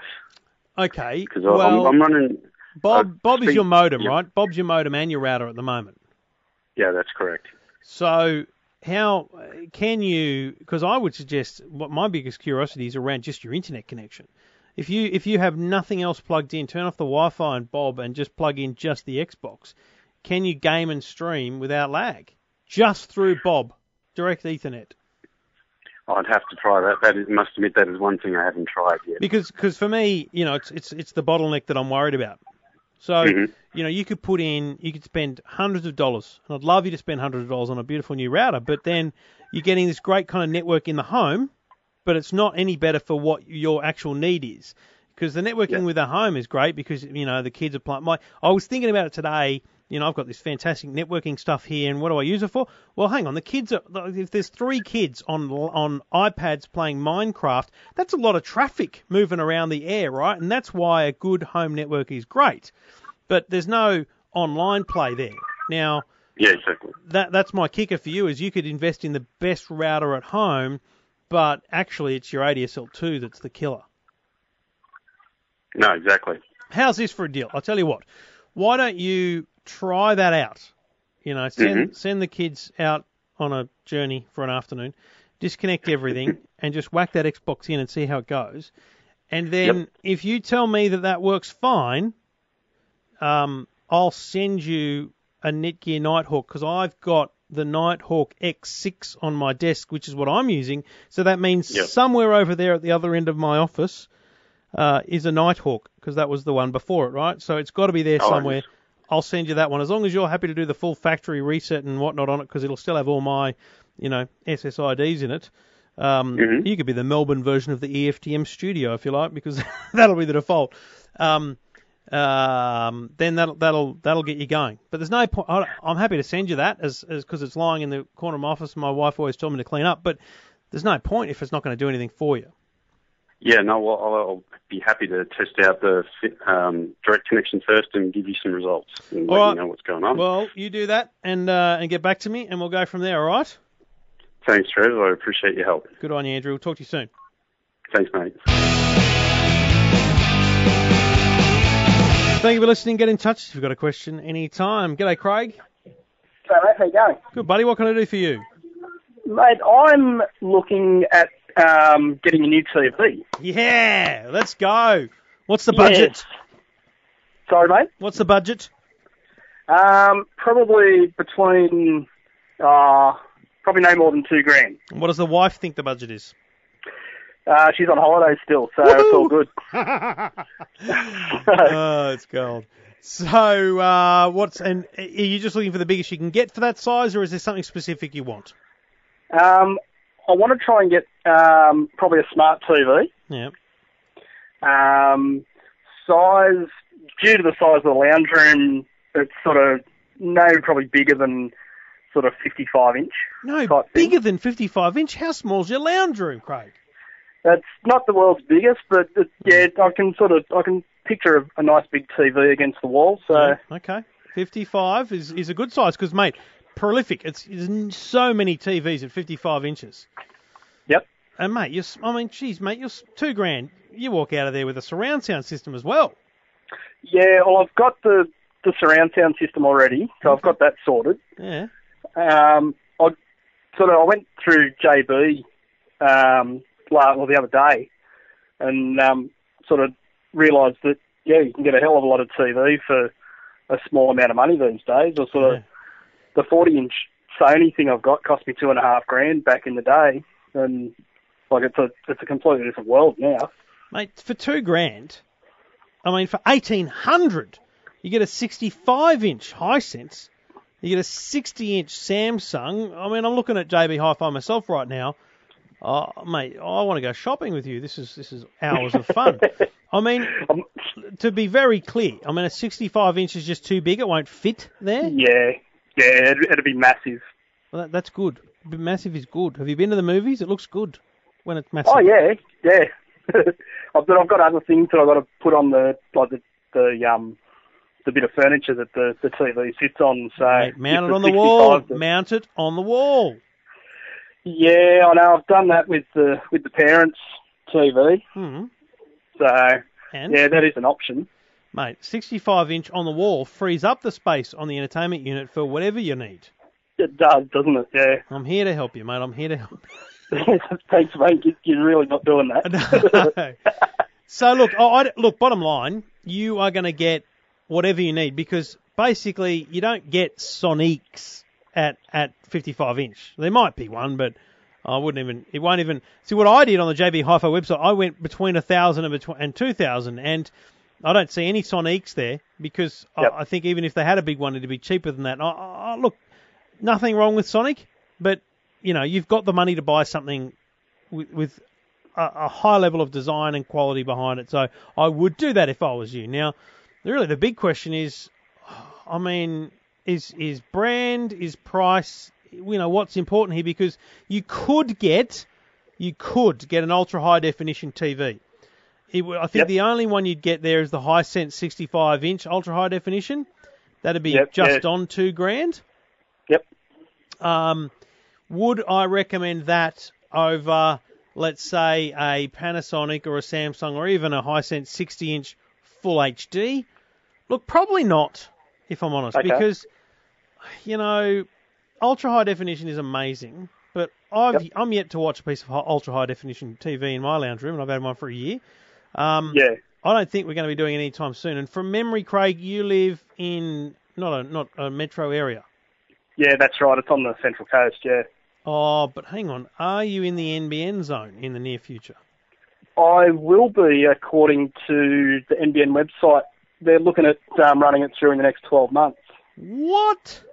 Okay. because well, I'm, I'm running. Bob, uh, Bob is your modem, yeah. right? Bob's your modem and your router at the moment. Yeah, that's correct. So, how can you? Because I would suggest what my biggest curiosity is around just your internet connection. If you if you have nothing else plugged in, turn off the Wi-Fi and Bob and just plug in just the Xbox. Can you game and stream without lag just through Bob, direct Ethernet? I'd have to try that. That is, must admit that is one thing I haven't tried yet. Because cause for me, you know, it's it's it's the bottleneck that I'm worried about. So, Mhm. you know, you could put in, you could spend hundreds of dollars, and I'd love you to spend hundreds of dollars on a beautiful new router, but then you're getting this great kind of network in the home, but it's not any better for what your actual need is. Because the networking Yeah. with the home is great because you know the kids are playing. My I was thinking about it today. You know, I've got this fantastic networking stuff here, and what do I use it for? Well, hang on, the kids are. If there's three kids on on iPads playing Minecraft, that's a lot of traffic moving around the air, right? And that's why a good home network is great. But there's no online play there. Now, Yeah, exactly. that that's my kicker for you is you could invest in the best router at home, but actually it's your ADSL2 that's the killer. No, exactly. How's this for a deal? I'll tell you what. Why don't you try that out? You know, send send the kids out on a journey for an afternoon, disconnect everything, and just whack that Xbox in and see how it goes. And then if you tell me that that works fine, um, I'll send you a Netgear Nighthawk because I've got the Nighthawk X6 on my desk, which is what I'm using. So that means Yep. somewhere over there at the other end of my office uh, is a Nighthawk because that was the one before it, right? So it's got to be there Oh, somewhere. yes. I'll send you that one as long as you're happy to do the full factory reset and whatnot on it because it'll still have all my, you know, SSIDs in it. Um, Mhm. You could be the Melbourne version of the EFTM studio if you like because that'll be the default. Um, um, then that'll that'll that'll get you going. But there's no point. I- I'm happy to send you that as because it's lying in the corner of my office. and My wife always told me to clean up, but there's no point if it's not going to do anything for you. Yeah, no, well, I'll, I'll be happy to test out the um, direct connection first and give you some results and All let right. you know what's going on. Well, you do that and uh, and get back to me, and we'll go from there. All right? Thanks, Trev. I appreciate your help. Good on you, Andrew. We'll talk to you soon. Thanks, mate. Thank you for listening. Get in touch if you've got a question anytime. G'day, Craig. So, mate, how you going? Good, buddy. What can I do for you? Mate, I'm looking at um, getting a new TV. Yeah, let's go. What's the budget? Yes. Sorry, mate. What's the budget? Um, probably between, uh, probably no more than two grand. And What does the wife think the budget is? Uh, she's on holiday still, so it's all good. oh, it's gold. So, uh, what's and are you just looking for the biggest you can get for that size, or is there something specific you want? Um, I want to try and get um, probably a smart TV. Yeah. Um, size, due to the size of the lounge room, it's sort of no, probably bigger than sort of 55 inch. No, type thing. bigger than 55 inch. How small's your lounge room, Craig? It's not the world's biggest, but it, yeah, I can sort of I can picture a, a nice big TV against the wall. So Yeah, okay. 55 is, is a good size because, mate, prolific. It's there's so many TVs at 55 inches. Yep. And mate, you're, s- I mean, geez, mate, you're s- two grand. You walk out of there with a surround sound system as well. yeah, well I've got the the surround sound system already, so I've got that sorted. Yeah. Um, I sort of I went through JB um, la well the other day, and um, sort of realised that yeah you can get a hell of a lot of TV for a small amount of money these days. Or sort of the 40 inch Sony thing I've got cost me two and a half grand back in the day, and like it's a it's a completely different world now. Mate, for two grand, I mean, for 1800, you get a 65 inch Hisense. You get a 60 inch Samsung. I mean, I'm looking at JB Hi-Fi myself right now. Oh, mate, I want to go shopping with you. This is this is hours of fun. I mean, to be very clear, I mean, a 65 inch is just too big. It won't fit there. Yeah, yeah, it'd, it'd be massive. Well, that, that's good. Massive is good. Have you been to the movies? It looks good when it's massive. Oh yeah, yeah. I've I've got other things that I've got to put on the like the the um the bit of furniture that the the TV sits on. So Mate, mount it on the wall. Mount it on the wall. Yeah, I know. I've done that with the with the parents' TV. Hmm. So And yeah, that is an option. Mate, 65 inch on the wall frees up the space on the entertainment unit for whatever you need. It does, doesn't it? Yeah. I'm here to help you, mate. I'm here to help. Thanks, mate. You- You're really not doing that. So look, I, I- look. Bottom line, you are going to get whatever you need because basically you don't get Soniqs at at 55 inch. There might be one, but I wouldn't even. It won't even. See what I did on the JB Hi-Fi website. I went between a thousand and between and two thousand, and I don't see any Soniqs there because Yep. I, I think even if they had a big one, it'd be cheaper than that. I, I, look, nothing wrong with Soniq, but you know you've got the money to buy something with, with a, a high level of design and quality behind it. So I would do that if I was you. Now, really, the big question is, I mean, is is brand, is price? You know, what's important here? Because you could get, you could get an ultra high definition TV. It, I think Yep. the only one you'd get there is the High Hisense 65 inch ultra high definition. That'd be Yep, just yeah. on two grand. Yep. Um, would I recommend that over, let's say, a Panasonic or a Samsung or even a High Hisense 60 inch full HD? Look, probably not, if I'm honest, Okay. because, you know, ultra high definition is amazing, but I've, Yep. I'm yet to watch a piece of ultra high definition TV in my lounge room, and I've had one for a year. Um, Yeah. I don't think we're going to be doing it anytime soon. And from memory, Craig, you live in not a not a metro area. Yeah, that's right. It's on the Central Coast, yeah. Oh, but hang on. Are you in the NBN zone in the near future? I will be, according to the NBN website. They're looking at um, running it through in the next 12 months. What?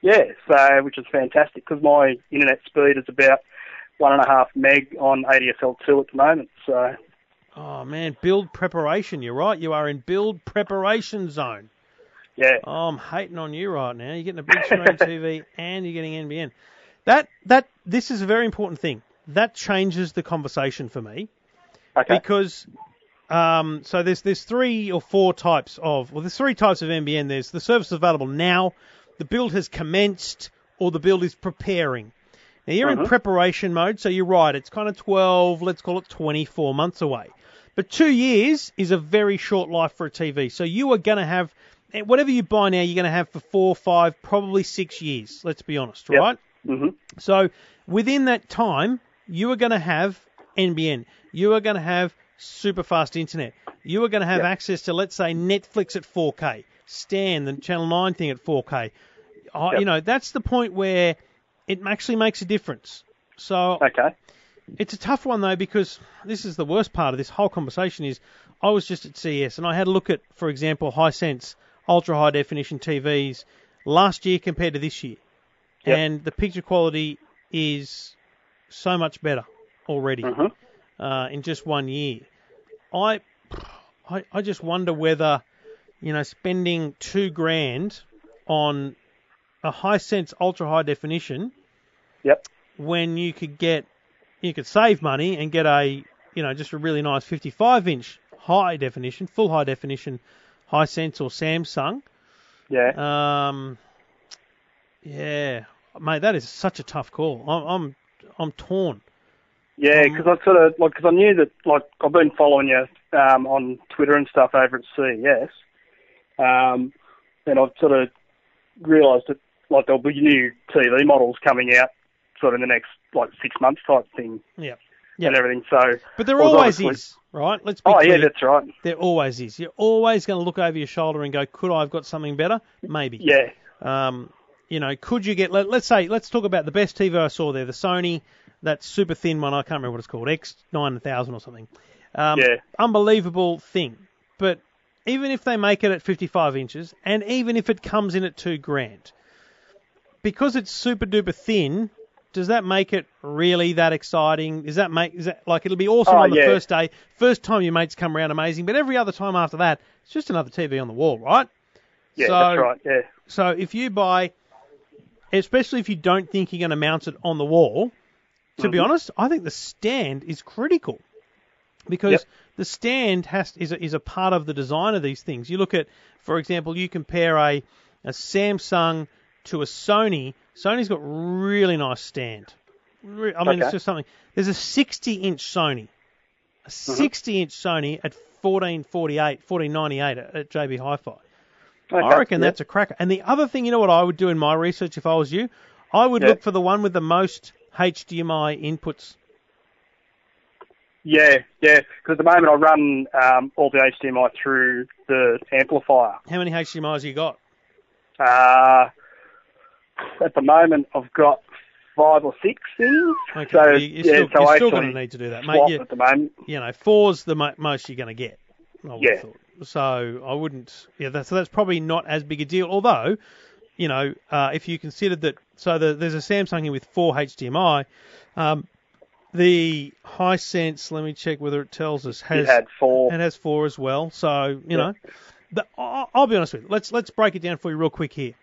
Yeah, so which is fantastic because my internet speed is about one and a half meg on ADSL2 at the moment. So Oh man, build preparation. You're right. You are in build preparation zone. yeah, Oh, I'm hating on you right now. You're getting a big screen TV and you're getting NBN. That that this is a very important thing. That changes the conversation for me okay, because um, so there's there's three or four types of well there's three types of NBN. There's the service available now, the build has commenced, or the build is preparing. Now you're in Mhm. preparation mode, so you're right. It's kind of 12, let's call it 24 months away. But two years is a very short life for a TV. So you are going to have eh, whatever you buy now, you're going to have for four, five, probably six years. Let's be honest, Yep. right? hmm So within that time, you are going to have NBN. You are going to have super fast internet. You are going to have Yep. access to, let's say, Netflix at 4K, Stan, the Channel 9 thing at 4K. I Yep. You know, that's the point where it actually makes a difference. So okay, it's a tough one though because this is the worst part of this whole conversation is I was just at CES and I had a look at, for example, Hisense ultra high definition TVs last year compared to this year, Yep. and the picture quality is so much better already Mhm. uh, in just one year. I, I I just wonder whether you know spending two grand on a Hisense ultra high definition yep, when you could get you could save money and get a you know just a really nice 55 inch high definition, full high definition Hisense or Samsung. yeah. Um, yeah, mate, that is such a tough call. I'm I'm, I'm torn. Yeah, Um, because I sort of like because I knew that like I've been following you um, on Twitter and stuff over at CES, um, and I've sort of realised that like there'll be new TV models coming out sort of in the next like six months type thing Yeah, and Yeah. everything. So but there always is, right? Let's be oh clear. yeah, that's right. there always is. You're always going to look over your shoulder and go, could I have got something better? Maybe. Yeah, Um, you know, could you get? Let, let's say, let's talk about the best TV I saw there, the Sony, that super thin one. I can't remember what it's called, X nine thousand or something. Um, Yeah. Unbelievable thing. But even if they make it at 55 inches, and even if it comes in at two grand, because it's super duper thin, does that make it really that exciting? Is that make is that like it'll be awesome Oh, on the yeah. first day, first time your mates come around, amazing. But every other time after that, it's just another TV on the wall, right? yeah, So- that's right. Yeah, So if you buy, especially if you don't think you're going to mount it on the wall, to be Mhm. honest, I think the stand is critical because Yep. the stand has is a, is a part of the design of these things. You look at, for example, you compare a a Samsung to a Sony. Sony's got really nice stand. I mean, it's just something. There's a 60 inch Sony, a 60 inch Sony at 1448, 1498 at, at JB Hi-Fi. okay. I reckon yeah. that's a cracker. And the other thing, you know what I would do in my research if I was you? I would Yeah. look for the one with the most HDMI inputs. Yeah, yeah. Because at the moment I run um, all the HDMI through the amplifier. How many HDMIs you got? Uh, at the moment I've got five or six things. Okay, So you- you're yeah, still, so you're still going to need to do that, mate. You, at the moment. you know, four's the mo- most you're going to get. I would Yeah. have thought. So I wouldn't. Yeah, that's, so that's probably not as big a deal. Although, you know, uh, if you considered that, so the, there's a Samsung here with four HDMI. Um, the Hisense, let me check whether it tells us has it had four. It has four as well. So you Yeah. know, the, I'll, I'll be honest with you. Let's let's break it down for you real quick here.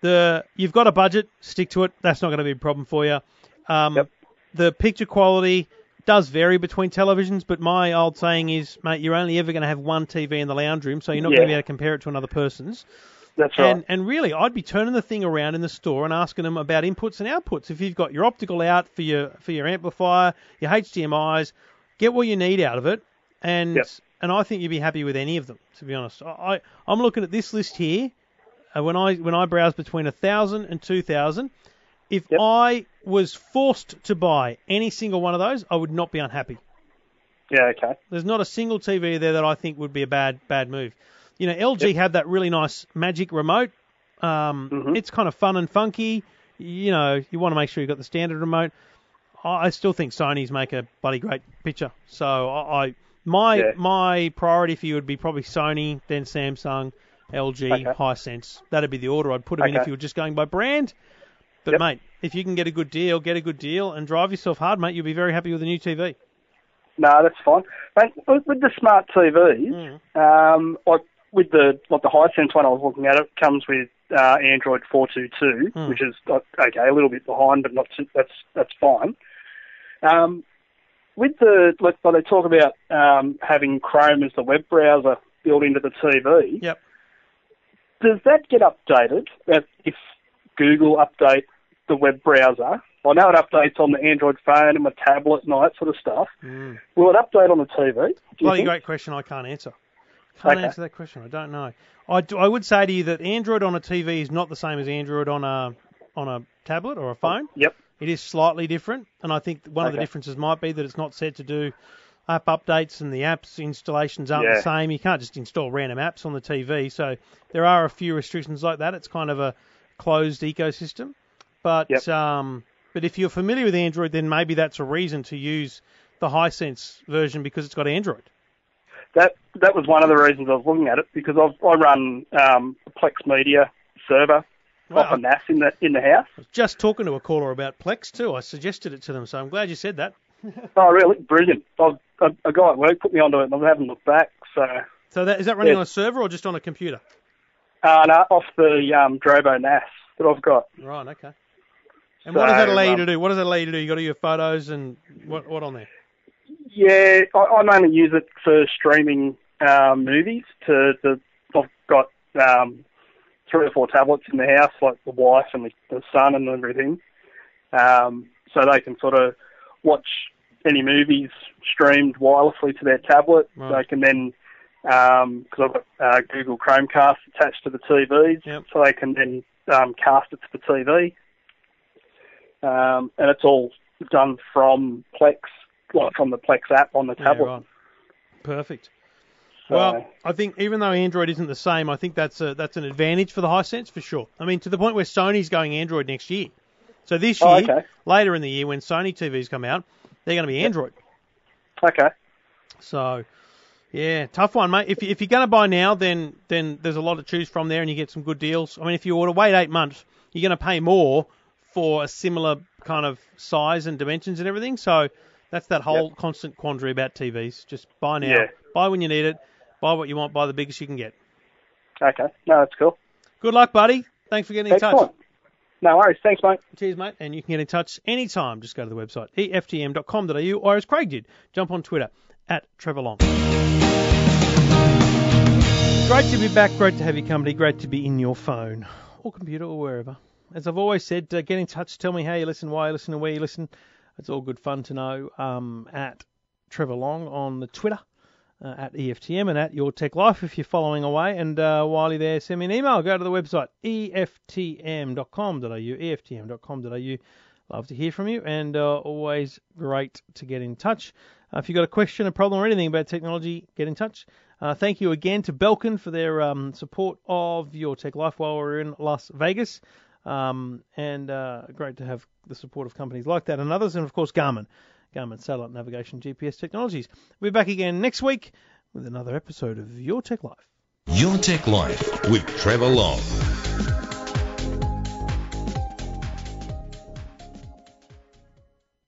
The you've got a budget, stick to it. That's not going to be a problem for you. Um, Yep. The picture quality does vary between televisions, but my old saying is, mate, you're only ever going to have one TV in the lounge room, so you're not going to be able to compare it to another person's. That's right. And and really, I'd be turning the thing around in the store and asking them about inputs and outputs. If you've got your optical out for your for your amplifier, your HDMI's, get what you need out of it, and Yep. and I think you'd be happy with any of them. To be honest, I I- I'm looking at this list here. Uh, when I when I browse between a thousand and two thousand, if Yep. I was forced to buy any single one of those, I would not be unhappy. Yeah, okay. There's not a single TV there that I think would be a bad bad move. You know, LG have that really nice Magic remote. Um, Mhm. It's kind of fun and funky. You know, you want to make sure you've got the standard remote. I I still think Sony's make a bloody great picture. So I, I my Yeah. my priority for you would be probably Sony, then Samsung, LG, Okay. Hisense. That'd be the order I'd put them in if you were just going by brand. But Yep. mate, if you can get a good deal, get a good deal and drive yourself hard, mate. You'll be very happy with a new TV. No, that's fine. Mate, with, the smart TVs, Mm. um, like with the like the Hisense one I was looking at, it comes with uh, Android 422, Hmm. which is okay, a little bit behind, but not too, that's that's fine. Um, with the like, they talk about um, having Chrome as the web browser built into the TV, Yep. Does that get updated if if Google update the web browser? I know it updates on the Android phone and my tablet and all that sort of stuff. Mm. Will it update on the TV? Bloody great question. I can't answer. Can't Okay. answer that question. I don't know. I, do- I would say to you that Android on a TV is not the same as Android on a on a tablet or a phone. Yep. It is slightly different, and I think one of the differences might be that it's not set to do app updates and the apps installations aren't the same. You can't just install random apps on the TV, so there are a few restrictions like that. It's kind of a closed ecosystem, but Yep. um, but if you're familiar with Android, then maybe that's a reason to use the Hisense version because it's got Android. That that was one of the reasons I was looking at it because I've, I run um, a Plex Media server Wow. off a NAS in the in the house. I was just talking to a caller about Plex too. I suggested it to them, so I'm glad you said that. Oh, really? Brilliant. I've, a, a guy at work put me onto it, and I haven't looked back. So, So that is that running Yeah. on a server or just on a computer? uh, no, off the um, Drobo NAS that I've got. Right, okay. And what does that So, allow you um, to do? What does that allow you to do? You got do your photos and what what on there? Yeah, I, I mainly use it for streaming um, movies. To the I've got um, three or four tablets in the house, like the wife and the, the son and everything, um, so they can sort of watch any movies streamed wirelessly to their tablet. Right. They can then because I've got uh, Google Chromecast attached to the TVs, Yep. so they can then um, cast it to the TV. Um, and it's all done from Plex, like from the Plex app on the Yeah, tablet. right. Perfect. So- Well, I think even though Android isn't the same, I think that's a that's an advantage for the Hisense for sure. I mean, to the point where Sony's going Android next year. So this year, Oh, okay. later in the year, when Sony TVs come out, they're going to be Android. Okay. So, yeah, tough one, mate. If, if you're going to buy now, then then there's a lot to choose from there, and you get some good deals. I mean, if you were to wait eight months, you're going to pay more for a similar kind of size and dimensions and everything. So that's that whole constant quandary about TVs. Just buy now, Yeah. buy when you need it, buy what you want, buy the biggest you can get. Okay. No, that's cool. Good luck, buddy. Thanks for getting in touch. No worries. Thanks, mate. Cheers, mate. And you can get in touch anytime. Just go to the website, eftm.com.au, or as Craig did, jump on Twitter at Trevor Long. Great to be back. Great to have your company. Great to be in your phone or computer or wherever. As I've always said, uh, get in touch. Tell me how you listen, why you listen, and where you listen. It's all good fun to know. Um, at Trevor Long on the Twitter. Uh, at EFTM and at Your Tech Life if you're following away. And uh, while you're there, send me an email. Go to the website eftm.com.au, eftm.com.au. Love to hear from you, and uh, always great to get in touch. Uh, if you've got a question, a problem, or anything about technology, get in touch. Uh, thank you again to Belkin for their um, support of Your Tech Life while we're in Las Vegas. Um, and uh, great to have the support of companies like that and others, and of course Garmin, Garmin Satellite Navigation GPS Technologies. We'll be back again next week with another episode of Your Tech Life. Your Tech Life with Trevor Long.